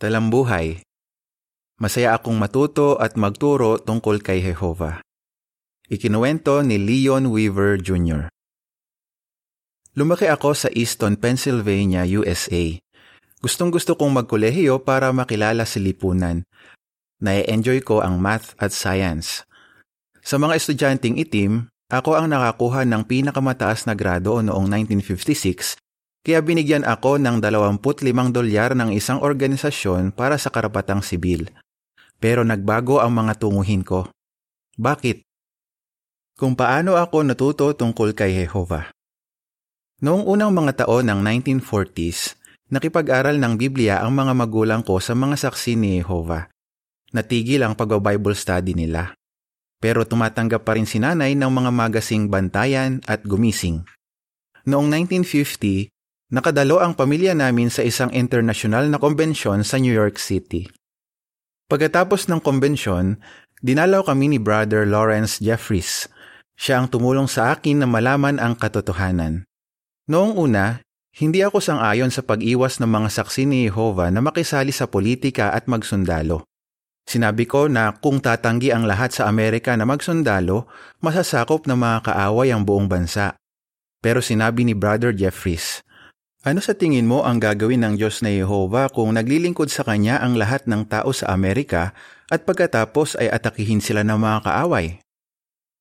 Talambuhay Masaya akong matuto at magturo tungkol kay Jehova. Ikinuwento ni Leon Weaver Jr. Lumaki ako sa Easton, Pennsylvania, USA. Gustong gusto kong magkolehiyo para makilala si lipunan. Nae-enjoy ko ang math at science. Sa mga estudyanteng itim, ako ang nakakuha ng pinakamataas na grado noong 1956 kaya binigyan ako ng 25 dolyar ng isang organisasyon para sa karapatang sibil. Pero nagbago ang mga tunguhin ko. Bakit? Kung paano ako natuto tungkol kay Jehova. Noong unang mga taon ng 1940s, nakipag-aral ng Biblia ang mga magulang ko sa mga saksi ni Jehova. Natigil ang pag-Bible study nila. Pero tumatanggap pa rin si nanay ng mga magasing bantayan at gumising. Noong 1950, nakadalo ang pamilya namin sa isang internasyonal na kombensyon sa New York City. Pagkatapos ng kombensyon, dinalaw kami ni Brother Lawrence Jeffries. Siya ang tumulong sa akin na malaman ang katotohanan. Noong una, hindi ako sang-ayon sa pag-iwas ng mga saksi ni Jehovah na makisali sa politika at magsundalo. Sinabi ko na kung tatanggi ang lahat sa Amerika na magsundalo, masasakop na mga kaaway ang buong bansa. Pero sinabi ni Brother Jeffries, ano sa tingin mo ang gagawin ng Diyos na Yehova kung naglilingkod sa Kanya ang lahat ng tao sa Amerika at pagkatapos ay atakihin sila ng mga kaaway?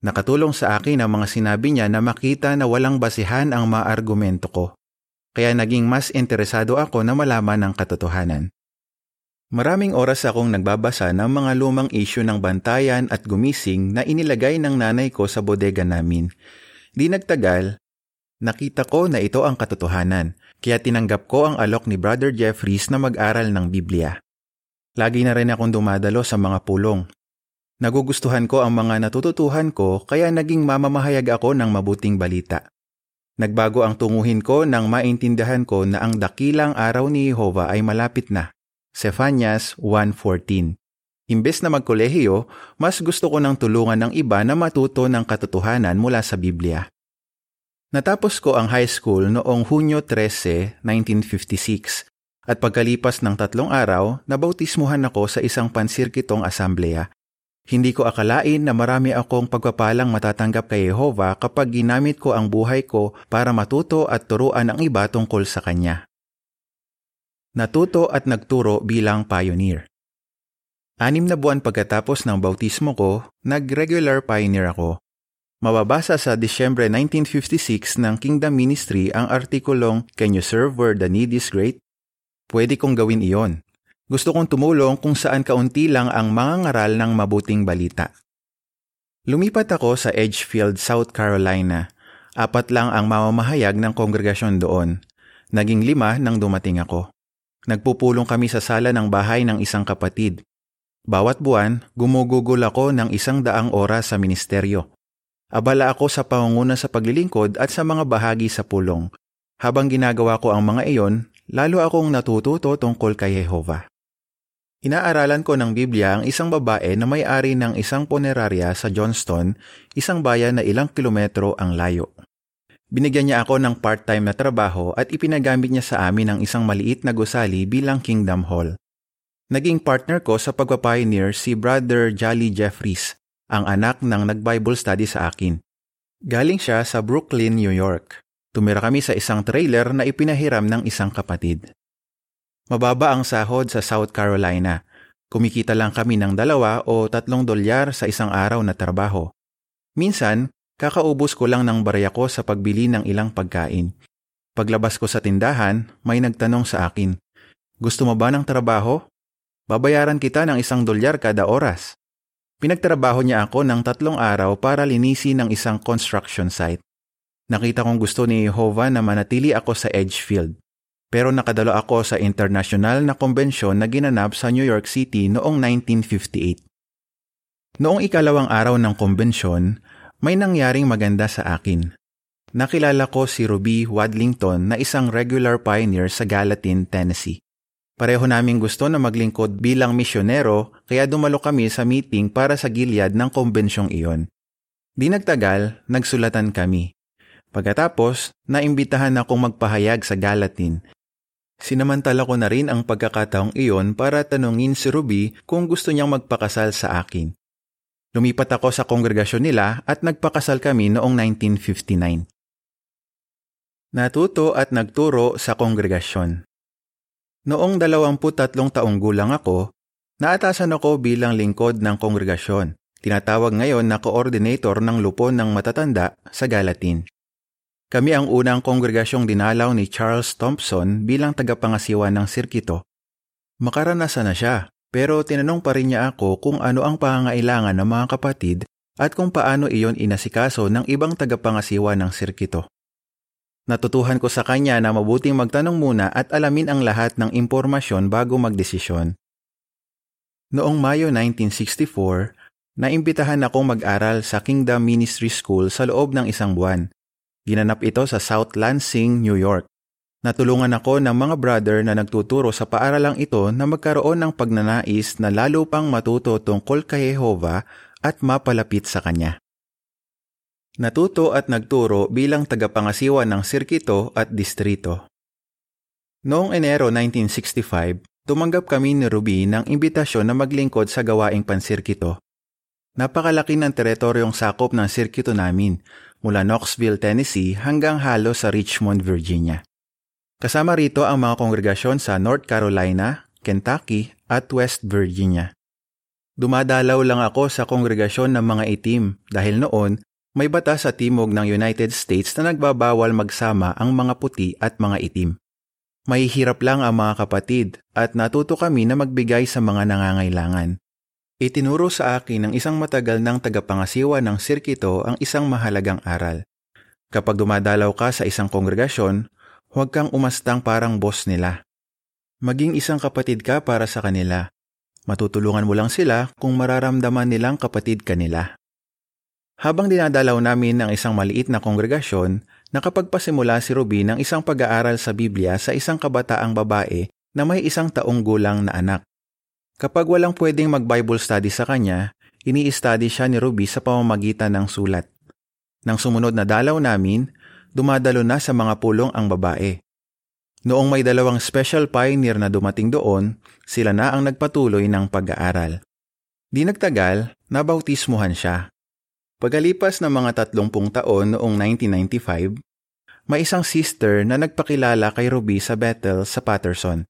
Nakatulong sa akin ang mga sinabi niya na makita na walang basihan ang mga argumento ko. Kaya naging mas interesado ako na malaman ang katotohanan. Maraming oras akong nagbabasa ng mga lumang isyu ng bantayan at gumising na inilagay ng nanay ko sa bodega namin. Di nagtagal, nakita ko na ito ang katotohanan, kaya tinanggap ko ang alok ni Brother Jeffries na mag-aral ng Biblia. Lagi na rin akong dumadalo sa mga pulong. Nagugustuhan ko ang mga natututuhan ko kaya naging mamamahayag ako ng mabuting balita. Nagbago ang tunguhin ko nang maintindihan ko na ang dakilang araw ni Jehovah ay malapit na. Cephanias 1.14 Imbes na magkolehiyo, mas gusto ko ng tulungan ng iba na matuto ng katotohanan mula sa Biblia. Natapos ko ang high school noong Hunyo 13, 1956 at pagkalipas ng tatlong araw, nabautismuhan ako sa isang pansirkitong asambleya. Hindi ko akalain na marami akong pagpapalang matatanggap kay Jehova kapag ginamit ko ang buhay ko para matuto at turuan ang iba tungkol sa Kanya. Natuto at nagturo bilang pioneer. Anim na buwan pagkatapos ng bautismo ko, nag-regular pioneer ako. Mababasa sa Disyembre 1956 ng Kingdom Ministry ang artikulong Can you serve where the need is great? Pwede kong gawin iyon. Gusto kong tumulong kung saan kaunti lang ang mga ngaral ng mabuting balita. Lumipat ako sa Edgefield, South Carolina. Apat lang ang mamamahayag ng kongregasyon doon. Naging lima nang dumating ako. Nagpupulong kami sa sala ng bahay ng isang kapatid. Bawat buwan, gumugugol ako ng isang daang oras sa ministeryo. Abala ako sa pangunguna sa paglilingkod at sa mga bahagi sa pulong. Habang ginagawa ko ang mga iyon, lalo akong natututo tungkol kay Jehova. Inaaralan ko ng Biblia ang isang babae na may-ari ng isang punerarya sa Johnston, isang bayan na ilang kilometro ang layo. Binigyan niya ako ng part-time na trabaho at ipinagamit niya sa amin ang isang maliit na gusali bilang Kingdom Hall. Naging partner ko sa pagpapioneer si Brother Jolly Jeffries, ang anak ng nag-Bible study sa akin. Galing siya sa Brooklyn, New York. Tumira kami sa isang trailer na ipinahiram ng isang kapatid. Mababa ang sahod sa South Carolina. Kumikita lang kami ng dalawa o tatlong dolyar sa isang araw na trabaho. Minsan, Kakaubos ko lang ng barya ko sa pagbili ng ilang pagkain. Paglabas ko sa tindahan, may nagtanong sa akin, Gusto mo ba ng trabaho? Babayaran kita ng isang dolyar kada oras. Pinagtrabaho niya ako ng tatlong araw para linisin ng isang construction site. Nakita kong gusto ni Jehovah na manatili ako sa Edgefield. Pero nakadalo ako sa international na konbensyon na ginanap sa New York City noong 1958. Noong ikalawang araw ng konbensyon, may nangyaring maganda sa akin. Nakilala ko si Ruby Wadlington na isang regular pioneer sa Gallatin, Tennessee. Pareho naming gusto na maglingkod bilang misyonero kaya dumalo kami sa meeting para sa gilyad ng kombensyong iyon. Di nagtagal, nagsulatan kami. Pagkatapos, naimbitahan akong magpahayag sa Gallatin. Sinamantala ko na rin ang pagkakataong iyon para tanungin si Ruby kung gusto niyang magpakasal sa akin. Lumipat ako sa kongregasyon nila at nagpakasal kami noong 1959. Natuto at nagturo sa kongregasyon. Noong 23 taong gulang ako, naatasan ako bilang lingkod ng kongregasyon. Tinatawag ngayon na coordinator ng lupon ng matatanda sa Galatin. Kami ang unang kongregasyong dinalaw ni Charles Thompson bilang tagapangasiwa ng sirkito. Makaranasan na siya, pero tinanong pa rin niya ako kung ano ang pangangailangan ng mga kapatid at kung paano iyon inasikaso ng ibang tagapangasiwa ng sirkito. Natutuhan ko sa kanya na mabuting magtanong muna at alamin ang lahat ng impormasyon bago magdesisyon. Noong Mayo 1964, naimbitahan akong mag-aral sa Kingdom Ministry School sa loob ng isang buwan Ginanap ito sa South Lansing, New York. Natulungan ako ng mga brother na nagtuturo sa paaralang ito na magkaroon ng pagnanais na lalo pang matuto tungkol kay Jehovah at mapalapit sa Kanya. Natuto at nagturo bilang tagapangasiwa ng sirkito at distrito. Noong Enero 1965, tumanggap kami ni Ruby ng imbitasyon na maglingkod sa gawaing pansirkito. Napakalaki ng teritoryong sakop ng sirkito namin mula Knoxville, Tennessee hanggang halos sa Richmond, Virginia. Kasama rito ang mga kongregasyon sa North Carolina, Kentucky at West Virginia. Dumadalaw lang ako sa kongregasyon ng mga itim dahil noon may batas sa timog ng United States na nagbabawal magsama ang mga puti at mga itim. Mahihirap lang ang mga kapatid at natuto kami na magbigay sa mga nangangailangan. Itinuro sa akin ng isang matagal ng tagapangasiwa ng sirkito ang isang mahalagang aral. Kapag dumadalaw ka sa isang kongregasyon, huwag kang umastang parang boss nila. Maging isang kapatid ka para sa kanila. Matutulungan mo lang sila kung mararamdaman nilang kapatid ka nila. Habang dinadalaw namin ang isang maliit na kongregasyon, nakapagpasimula si Ruby ng isang pag-aaral sa Biblia sa isang kabataang babae na may isang taong gulang na anak. Kapag walang pwedeng mag-Bible study sa kanya, ini-study siya ni Ruby sa pamamagitan ng sulat. Nang sumunod na dalaw namin, dumadalo na sa mga pulong ang babae. Noong may dalawang special pioneer na dumating doon, sila na ang nagpatuloy ng pag-aaral. Di nagtagal, nabautismuhan siya. Pagalipas ng mga tatlumpung taon noong 1995, may isang sister na nagpakilala kay Ruby sa Bethel sa Patterson.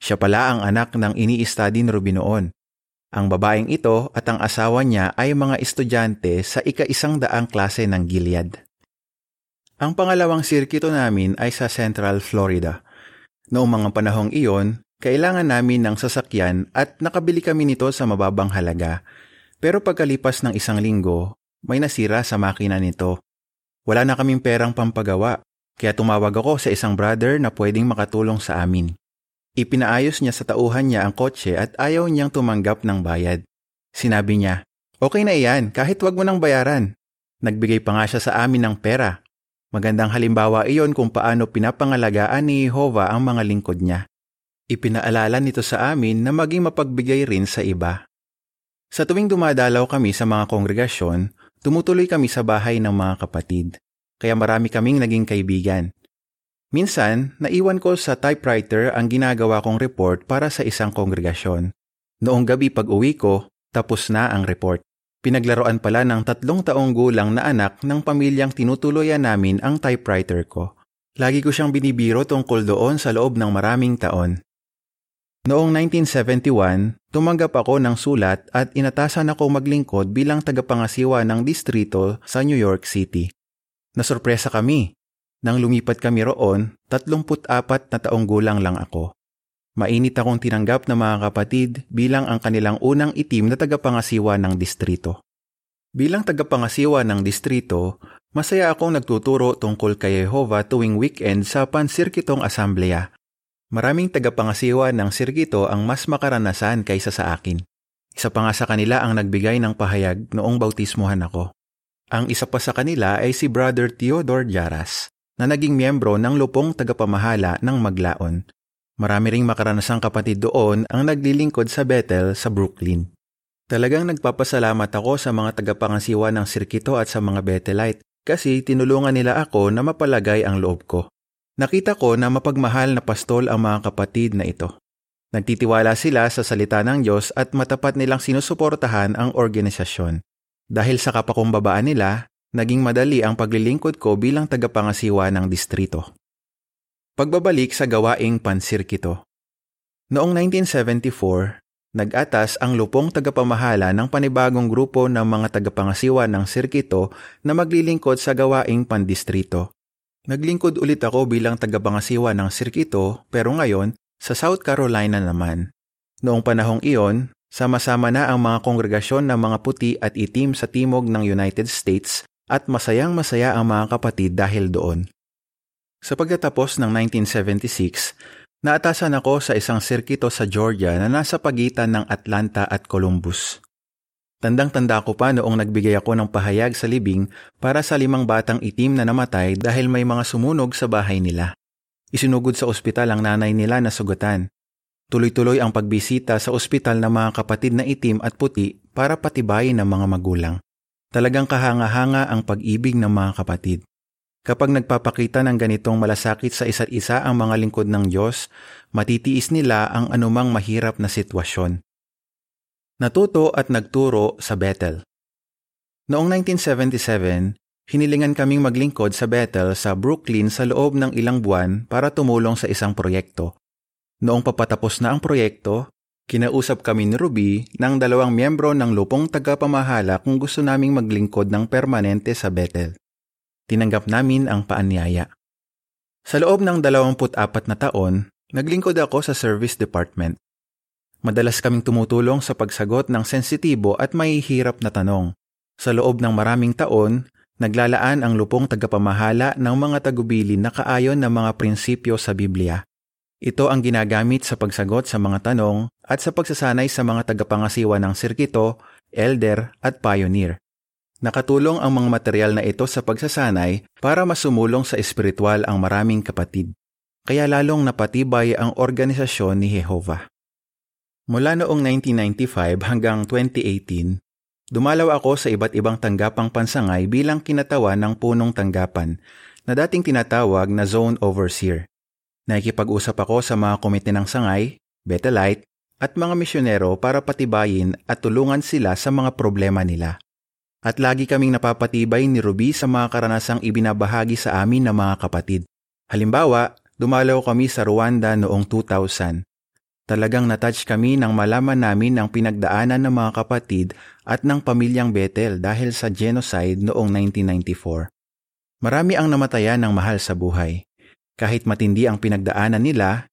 Siya pala ang anak ng ini-study ni Ruby noon. Ang babaeng ito at ang asawa niya ay mga estudyante sa ika-isang daang klase ng Gilead. Ang pangalawang sirkito namin ay sa Central Florida. Noong mga panahong iyon, kailangan namin ng sasakyan at nakabili kami nito sa mababang halaga. Pero pagkalipas ng isang linggo, may nasira sa makina nito. Wala na kaming perang pampagawa, kaya tumawag ako sa isang brother na pwedeng makatulong sa amin. Ipinaayos niya sa tauhan niya ang kotse at ayaw niyang tumanggap ng bayad. Sinabi niya, okay na iyan kahit wag mo nang bayaran. Nagbigay pa nga siya sa amin ng pera. Magandang halimbawa iyon kung paano pinapangalagaan ni Jehovah ang mga lingkod niya. Ipinaalala nito sa amin na maging mapagbigay rin sa iba. Sa tuwing dumadalaw kami sa mga kongregasyon, tumutuloy kami sa bahay ng mga kapatid. Kaya marami kaming naging kaibigan. Minsan, naiwan ko sa typewriter ang ginagawa kong report para sa isang kongregasyon. Noong gabi pag uwi ko, tapos na ang report. Pinaglaruan pala ng tatlong taong gulang na anak ng pamilyang tinutuloyan namin ang typewriter ko. Lagi ko siyang binibiro tungkol doon sa loob ng maraming taon. Noong 1971, tumanggap ako ng sulat at inatasan ako maglingkod bilang tagapangasiwa ng distrito sa New York City. Nasurpresa kami nang lumipat kami roon, 34 na taong gulang lang ako. Mainit akong tinanggap ng mga kapatid bilang ang kanilang unang itim na tagapangasiwa ng distrito. Bilang tagapangasiwa ng distrito, masaya akong nagtuturo tungkol kay Jehovah tuwing weekend sa pansirkitong asambleya. Maraming tagapangasiwa ng sirkito ang mas makaranasan kaysa sa akin. Isa pa nga sa kanila ang nagbigay ng pahayag noong bautismuhan ako. Ang isa pa sa kanila ay si Brother Theodore Jaras na naging miyembro ng lupong tagapamahala ng Maglaon. Marami ring makaranasang kapatid doon ang naglilingkod sa Bethel sa Brooklyn. Talagang nagpapasalamat ako sa mga tagapangasiwa ng sirkito at sa mga Bethelite kasi tinulungan nila ako na mapalagay ang loob ko. Nakita ko na mapagmahal na pastol ang mga kapatid na ito. Nagtitiwala sila sa salita ng Diyos at matapat nilang sinusuportahan ang organisasyon. Dahil sa kapakumbabaan nila, naging madali ang paglilingkod ko bilang tagapangasiwa ng distrito. Pagbabalik sa gawaing pansirkito. Noong 1974, nag-atas ang lupong tagapamahala ng panibagong grupo ng mga tagapangasiwa ng sirkito na maglilingkod sa gawaing pandistrito. Naglingkod ulit ako bilang tagapangasiwa ng sirkito pero ngayon sa South Carolina naman. Noong panahong iyon, sama-sama na ang mga kongregasyon ng mga puti at itim sa timog ng United States at masayang masaya ang mga kapatid dahil doon. Sa pagtatapos ng 1976, naatasan ako sa isang sirkito sa Georgia na nasa pagitan ng Atlanta at Columbus. Tandang-tanda ko pa noong nagbigay ako ng pahayag sa libing para sa limang batang itim na namatay dahil may mga sumunog sa bahay nila. Isinugod sa ospital ang nanay nila na sugatan. Tuloy-tuloy ang pagbisita sa ospital ng mga kapatid na itim at puti para patibayin ng mga magulang. Talagang kahanga-hanga ang pag-ibig ng mga kapatid. Kapag nagpapakita ng ganitong malasakit sa isa't isa ang mga lingkod ng Diyos, matitiis nila ang anumang mahirap na sitwasyon. Natuto at nagturo sa Bethel. Noong 1977, hinilingan kaming maglingkod sa Bethel sa Brooklyn sa loob ng ilang buwan para tumulong sa isang proyekto. Noong papatapos na ang proyekto, kinausap kami ni Ruby ng dalawang miyembro ng lupong tagapamahala kung gusto naming maglingkod ng permanente sa Bethel. Tinanggap namin ang paanyaya. Sa loob ng 24 na taon, naglingkod ako sa Service Department. Madalas kaming tumutulong sa pagsagot ng sensitibo at mahihirap na tanong. Sa loob ng maraming taon, naglalaan ang lupong tagapamahala ng mga tagubilin na kaayon ng mga prinsipyo sa Biblia. Ito ang ginagamit sa pagsagot sa mga tanong at sa pagsasanay sa mga tagapangasiwa ng sirkito, elder at pioneer. Nakatulong ang mga material na ito sa pagsasanay para masumulong sa espiritual ang maraming kapatid. Kaya lalong napatibay ang organisasyon ni Jehovah. Mula noong 1995 hanggang 2018, dumalaw ako sa iba't ibang tanggapang pansangay bilang kinatawan ng punong tanggapan na dating tinatawag na Zone Overseer. Nakikipag-usap ako sa mga komite ng sangay, Bethelite, at mga misyonero para patibayin at tulungan sila sa mga problema nila. At lagi kaming napapatibay ni Ruby sa mga karanasang ibinabahagi sa amin ng mga kapatid. Halimbawa, dumalaw kami sa Rwanda noong 2000 Talagang natouch kami nang malaman namin ang pinagdaanan ng mga kapatid at ng pamilyang Bethel dahil sa genocide noong 1994. Marami ang namatayan ng mahal sa buhay. Kahit matindi ang pinagdaanan nila,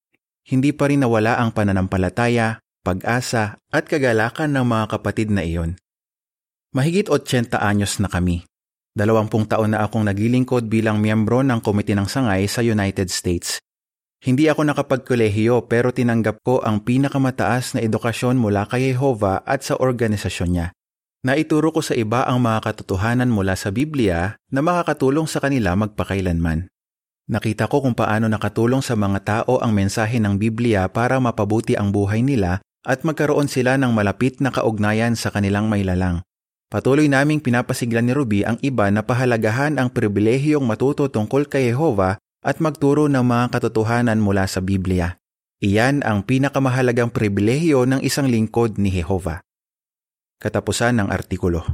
hindi pa rin nawala ang pananampalataya, pag-asa at kagalakan ng mga kapatid na iyon. Mahigit 80 anyos na kami. Dalawampung taon na akong naglilingkod bilang miyembro ng Komite ng Sangay sa United States hindi ako nakapagkolehiyo pero tinanggap ko ang pinakamataas na edukasyon mula kay Jehovah at sa organisasyon niya. Naituro ko sa iba ang mga katotohanan mula sa Biblia na makakatulong sa kanila magpakailanman. Nakita ko kung paano nakatulong sa mga tao ang mensahe ng Biblia para mapabuti ang buhay nila at magkaroon sila ng malapit na kaugnayan sa kanilang mailalang. Patuloy naming pinapasiglan ni Ruby ang iba na pahalagahan ang pribilehiyong matuto tungkol kay Jehovah at magturo ng mga katotohanan mula sa Biblia. Iyan ang pinakamahalagang pribilehiyo ng isang lingkod ni Jehova. Katapusan ng artikulo.